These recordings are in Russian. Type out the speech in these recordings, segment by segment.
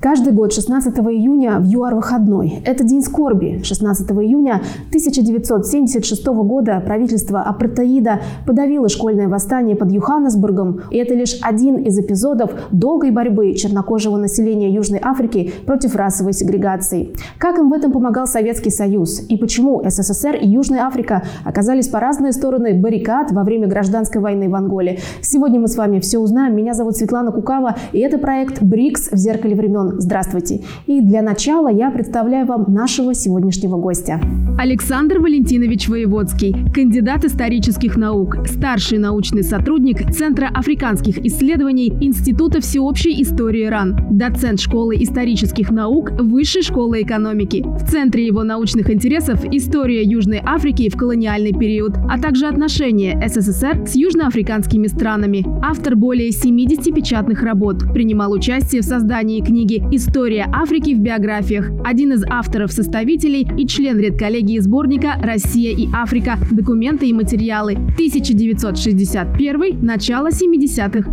Каждый год 16 июня в ЮАР выходной. Это день скорби. 16 июня 1976 года правительство апартеида подавило школьное восстание под Йоханнесбургом. И это лишь один из эпизодов долгой борьбы чернокожего населения Южной Африки против расовой сегрегации. Как им в этом помогал Советский Союз? И почему СССР и Южная Африка оказались по разные стороны баррикад во время гражданской войны в Анголе? Сегодня мы с вами все узнаем. Меня зовут Светлана Кукава, и это проект «БРИКС в зеркале времен» здравствуйте. И для начала я представляю вам нашего сегодняшнего гостя. Александр Валентинович Воеводский, кандидат исторических наук, старший научный сотрудник Центра африканских исследований Института всеобщей истории РАН, доцент школы исторических наук Высшей школы экономики. В центре его научных интересов история Южной Африки в колониальный период, а также отношения СССР с южноафриканскими странами. Автор более 70 печатных работ. Принимал участие в создании книги «История Африки в биографиях». Один из авторов-составителей и член редколлегии сборника «Россия и Африка. Документы и материалы». 1961 начало 70-х.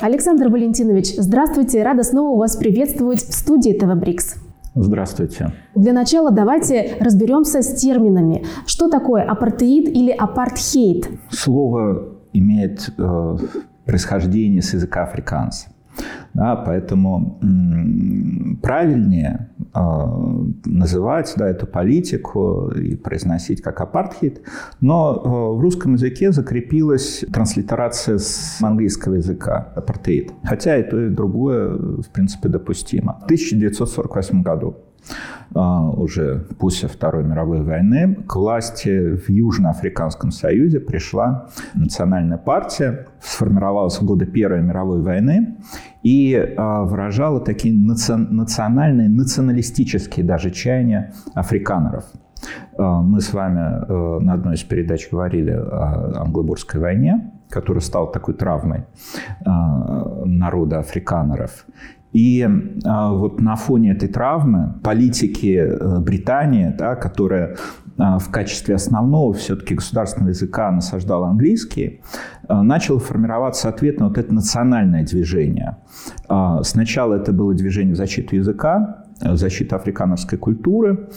Александр Валентинович, здравствуйте. Рада снова вас приветствовать в студии ТВ Брикс. Здравствуйте. Для начала давайте разберемся с терминами. Что такое апартеид или апартхейт? Слово имеет э, происхождение с языка африканца. Да, поэтому правильнее э, называть да, эту политику и произносить как апартхейд, но э, в русском языке закрепилась транслитерация с английского языка апартеид. Хотя и то, и другое, в принципе, допустимо. В 1948 году а, уже после Второй мировой войны к власти в Южноафриканском Союзе пришла национальная партия, сформировалась в годы Первой мировой войны и а, выражала такие национальные, националистические даже чаяния африканеров. А, мы с вами на одной из передач говорили о англобурской войне, которая стала такой травмой народа африканеров. И а, вот на фоне этой травмы политики э, Британии, да, которая а, в качестве основного все-таки государственного языка насаждала английский, а, начало формироваться ответ на вот это национальное движение. Сначала это было движение в защиту языка, в защиту африканской культуры,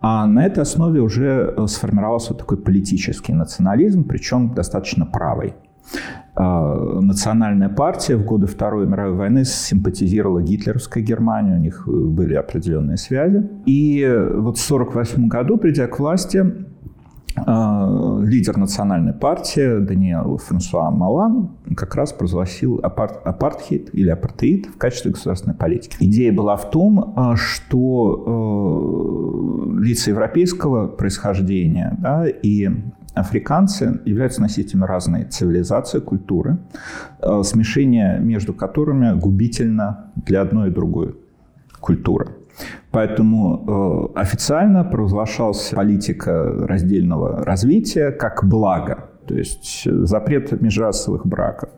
а на этой основе уже э, сформировался вот такой политический национализм, причем достаточно правый. А, национальная партия в годы Второй мировой войны симпатизировала гитлеровской Германии, у них были определенные связи. И вот в 1948 году, придя к власти, а, лидер национальной партии Даниэл Франсуа Малан как раз провозгласил апарт, апартхейд или апартеид в качестве государственной политики. Идея была в том, а, что э, лица европейского происхождения да, и африканцы являются носителями разной цивилизации, культуры, э, смешение между которыми губительно для одной и другой культуры. Поэтому э, официально провозглашалась политика раздельного развития как благо, то есть запрет межрасовых браков,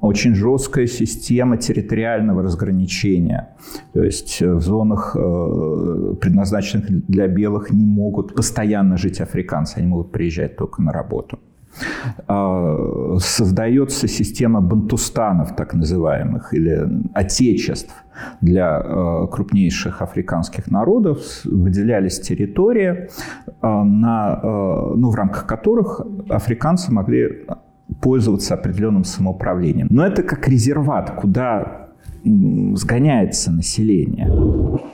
очень жесткая система территориального разграничения. То есть в зонах, э, предназначенных для белых, не могут постоянно жить африканцы, они могут приезжать только на работу. А, создается система бантустанов, так называемых, или отечеств для э, крупнейших африканских народов. Выделялись территории, э, на, ну, в рамках которых африканцы могли пользоваться определенным самоуправлением. Но это как резерват, куда сгоняется население.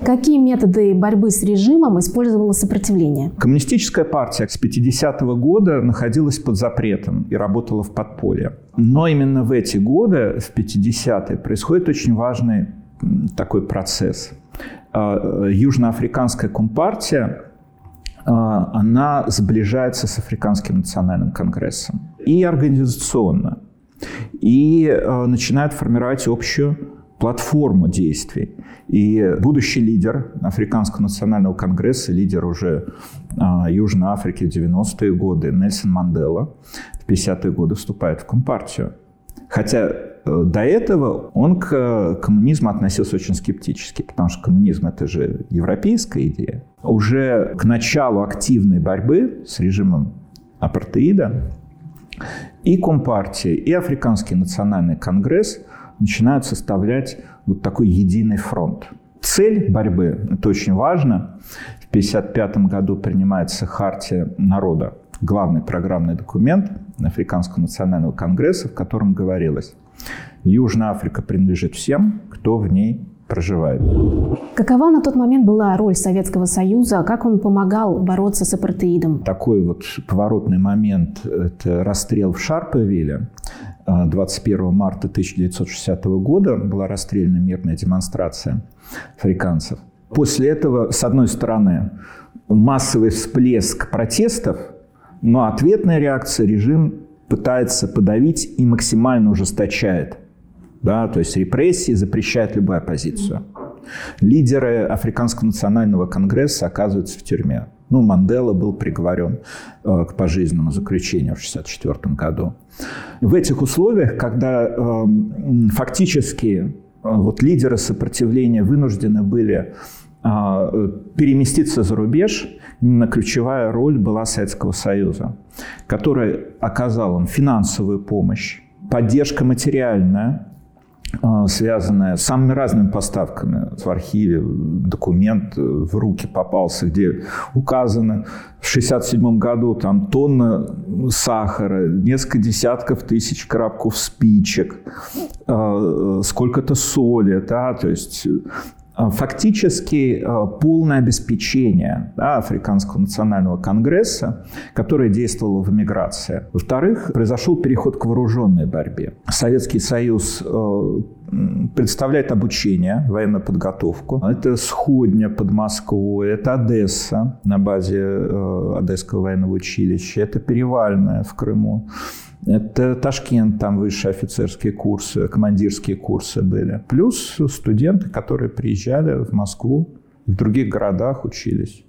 Какие методы борьбы с режимом использовало сопротивление? Коммунистическая партия с 50-го года находилась под запретом и работала в подполье. Но именно в эти годы, в 50-е, происходит очень важный такой процесс. А, Южноафриканская компартия а, она сближается с Африканским национальным конгрессом и организационно, и а, начинает формировать общую платформу действий. И будущий лидер Африканского национального конгресса, лидер уже а, Южной Африки в 90-е годы, Нельсон Мандела, в 50-е годы вступает в Компартию. Хотя э, до этого он к коммунизму относился очень скептически, потому что коммунизм – это же европейская идея. Уже к началу активной борьбы с режимом апартеида, и Компартия, и Африканский национальный конгресс начинают составлять вот такой единый фронт. Цель борьбы, это очень важно, в 1955 году принимается Хартия народа, главный программный документ Африканского национального конгресса, в котором говорилось, Южная Африка принадлежит всем, кто в ней проживает. Какова на тот момент была роль Советского Союза? Как он помогал бороться с апартеидом? Такой вот поворотный момент – это расстрел в Шарповиле. 21 марта 1960 года была расстреляна мирная демонстрация африканцев. После этого, с одной стороны, массовый всплеск протестов, но ответная реакция режим пытается подавить и максимально ужесточает – да, то есть репрессии запрещают любую оппозицию. Лидеры Африканского национального конгресса оказываются в тюрьме. Ну, Мандела был приговорен э, к пожизненному заключению в 1964 году. В этих условиях, когда э, фактически э, вот лидеры сопротивления вынуждены были э, переместиться за рубеж, именно ключевая роль была Советского Союза, который оказал им финансовую помощь, поддержка материальная, связанная с самыми разными поставками. В архиве документ в руки попался, где указано в 1967 году там тонна сахара, несколько десятков тысяч коробков спичек, а, сколько-то соли, да, то есть а, фактически а, полное обеспечение да, Африканского национального конгресса, которое действовало в эмиграции. Во-вторых, произошел переход к вооруженной борьбе. Советский Союз а, представляет обучение, военную подготовку. Это Сходня под Москвой, это Одесса на базе Одесского военного училища, это Перевальная в Крыму. Это Ташкент, там высшие офицерские курсы, командирские курсы были. Плюс студенты, которые приезжали в Москву, в других городах учились,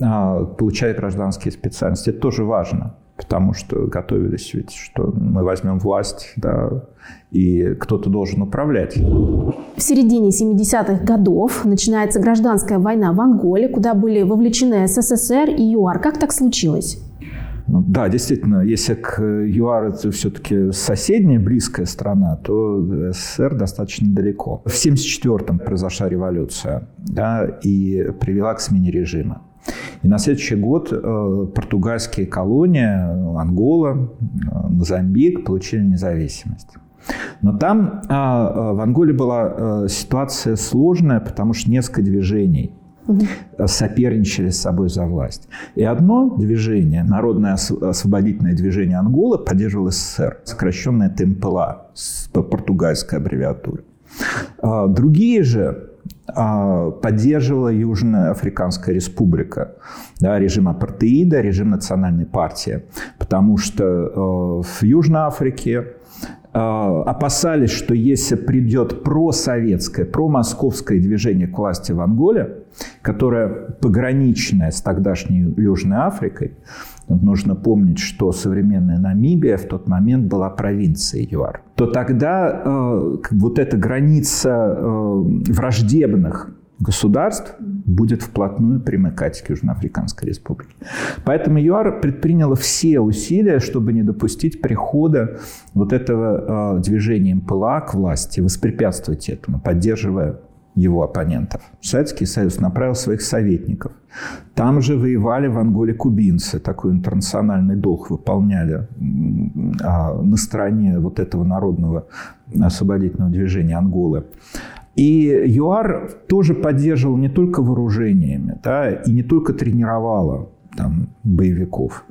а, получали гражданские специальности. Это тоже важно, потому что готовились ведь, что мы возьмем власть, да, и кто-то должен управлять. В середине 70-х годов начинается гражданская война в Анголе, куда были вовлечены СССР и ЮАР. Как так случилось? Ну, да, действительно, если к ЮАР это все-таки соседняя, близкая страна, то СССР достаточно далеко. В 1974-м произошла революция да, и привела к смене режима. И на следующий год э, португальские колонии, Ангола, э, Мозамбик получили независимость. Но там э, в Анголе была ситуация сложная, потому что несколько движений – соперничали с собой за власть. И одно движение, Народное освободительное движение Анголы, поддерживало СССР, сокращенное ТМПЛА, по португальской аббревиатуре. А другие же поддерживала Южная Африканская Республика, да, режим апартеида, режим национальной партии, потому что э, в Южной Африке а, опасались, что если придет просоветское, промосковское движение к власти в Анголе, которое пограничное с тогдашней Южной Африкой, нужно помнить, что современная Намибия в тот момент была провинцией ЮАР, то тогда э, вот эта граница э, враждебных государств будет вплотную примыкать к Южноафриканской республике. Поэтому ЮАР предприняла все усилия, чтобы не допустить прихода вот этого э, движения МПЛА к власти, воспрепятствовать этому, поддерживая его оппонентов. Советский Союз направил своих советников. Там же воевали в Анголе кубинцы, такой интернациональный долг выполняли а, на стороне вот этого народного освободительного движения Анголы. И ЮАР тоже поддерживал не только вооружениями, да, и не только тренировала там, боевиков,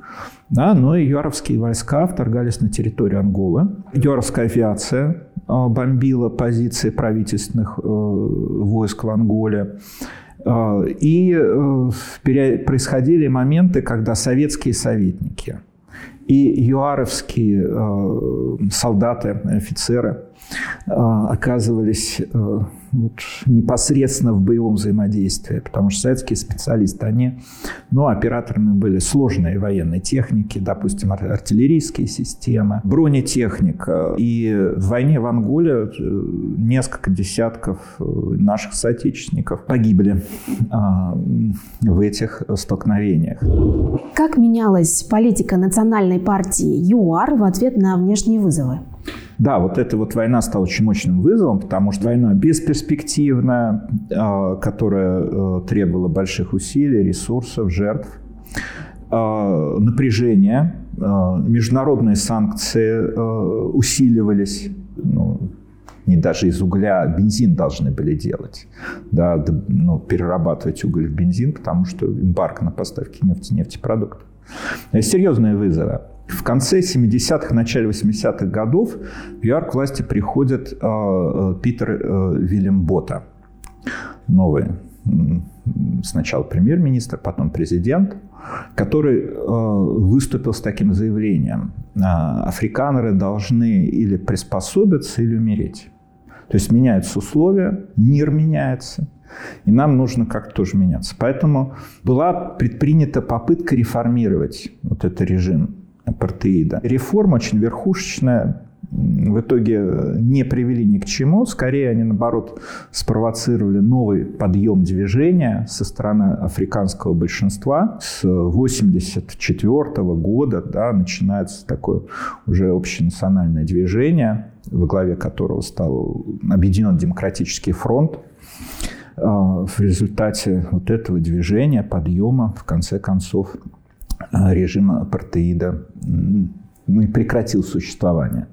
да, но и юаровские войска вторгались на территорию Анголы. Юаровская авиация а, бомбила позиции правительственных э, войск в Анголе. А, и э, происходили моменты, когда советские советники и юаровские э, солдаты, офицеры – оказывались вот, непосредственно в боевом взаимодействии, потому что советские специалисты, они ну, операторами были сложные военной техники, допустим, артиллерийские системы, бронетехника. И в войне в Анголе несколько десятков наших соотечественников погибли в этих столкновениях. Как менялась политика национальной партии ЮАР в ответ на внешние вызовы? Да, вот эта вот война стала очень мощным вызовом, потому что война бесперспективная, а, которая э, требовала больших усилий, ресурсов, жертв, а, напряжения, а, международные санкции э, усиливались, ну, не даже из угля бензин должны были делать, да, ну, перерабатывать уголь в бензин, потому что эмбарго на поставки нефти, нефтепродуктов. Серьезные вызовы. В конце 70-х, начале 80-х годов в ЮАР к власти приходит э, э, Питер э, Вильям новый сначала премьер-министр, потом президент, который э, выступил с таким заявлением. Э, африканеры должны или приспособиться, или умереть. То есть меняются условия, мир меняется, и нам нужно как-то тоже меняться. Поэтому была предпринята попытка реформировать вот этот режим апартеида. Реформа очень верхушечная, в итоге не привели ни к чему. Скорее, они, наоборот, спровоцировали новый подъем движения со стороны африканского большинства. С 1984 года да, начинается такое уже общенациональное движение, во главе которого стал Объединенный демократический фронт. А, в результате вот этого движения, подъема, в конце концов, режима апартеида ну, и прекратил существование.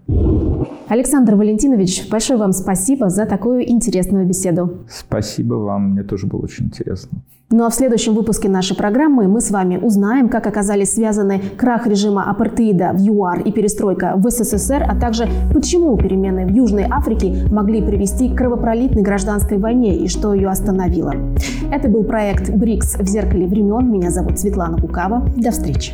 Александр Валентинович, большое вам спасибо за такую интересную беседу. Спасибо вам, мне тоже было очень интересно. Ну а в следующем выпуске нашей программы мы с вами узнаем, как оказались связаны крах режима апартеида в ЮАР и перестройка в СССР, а также почему перемены в Южной Африке могли привести к кровопролитной гражданской войне и что ее остановило. Это был проект «БРИКС в зеркале времен». Меня зовут Светлана Кукава. До встречи.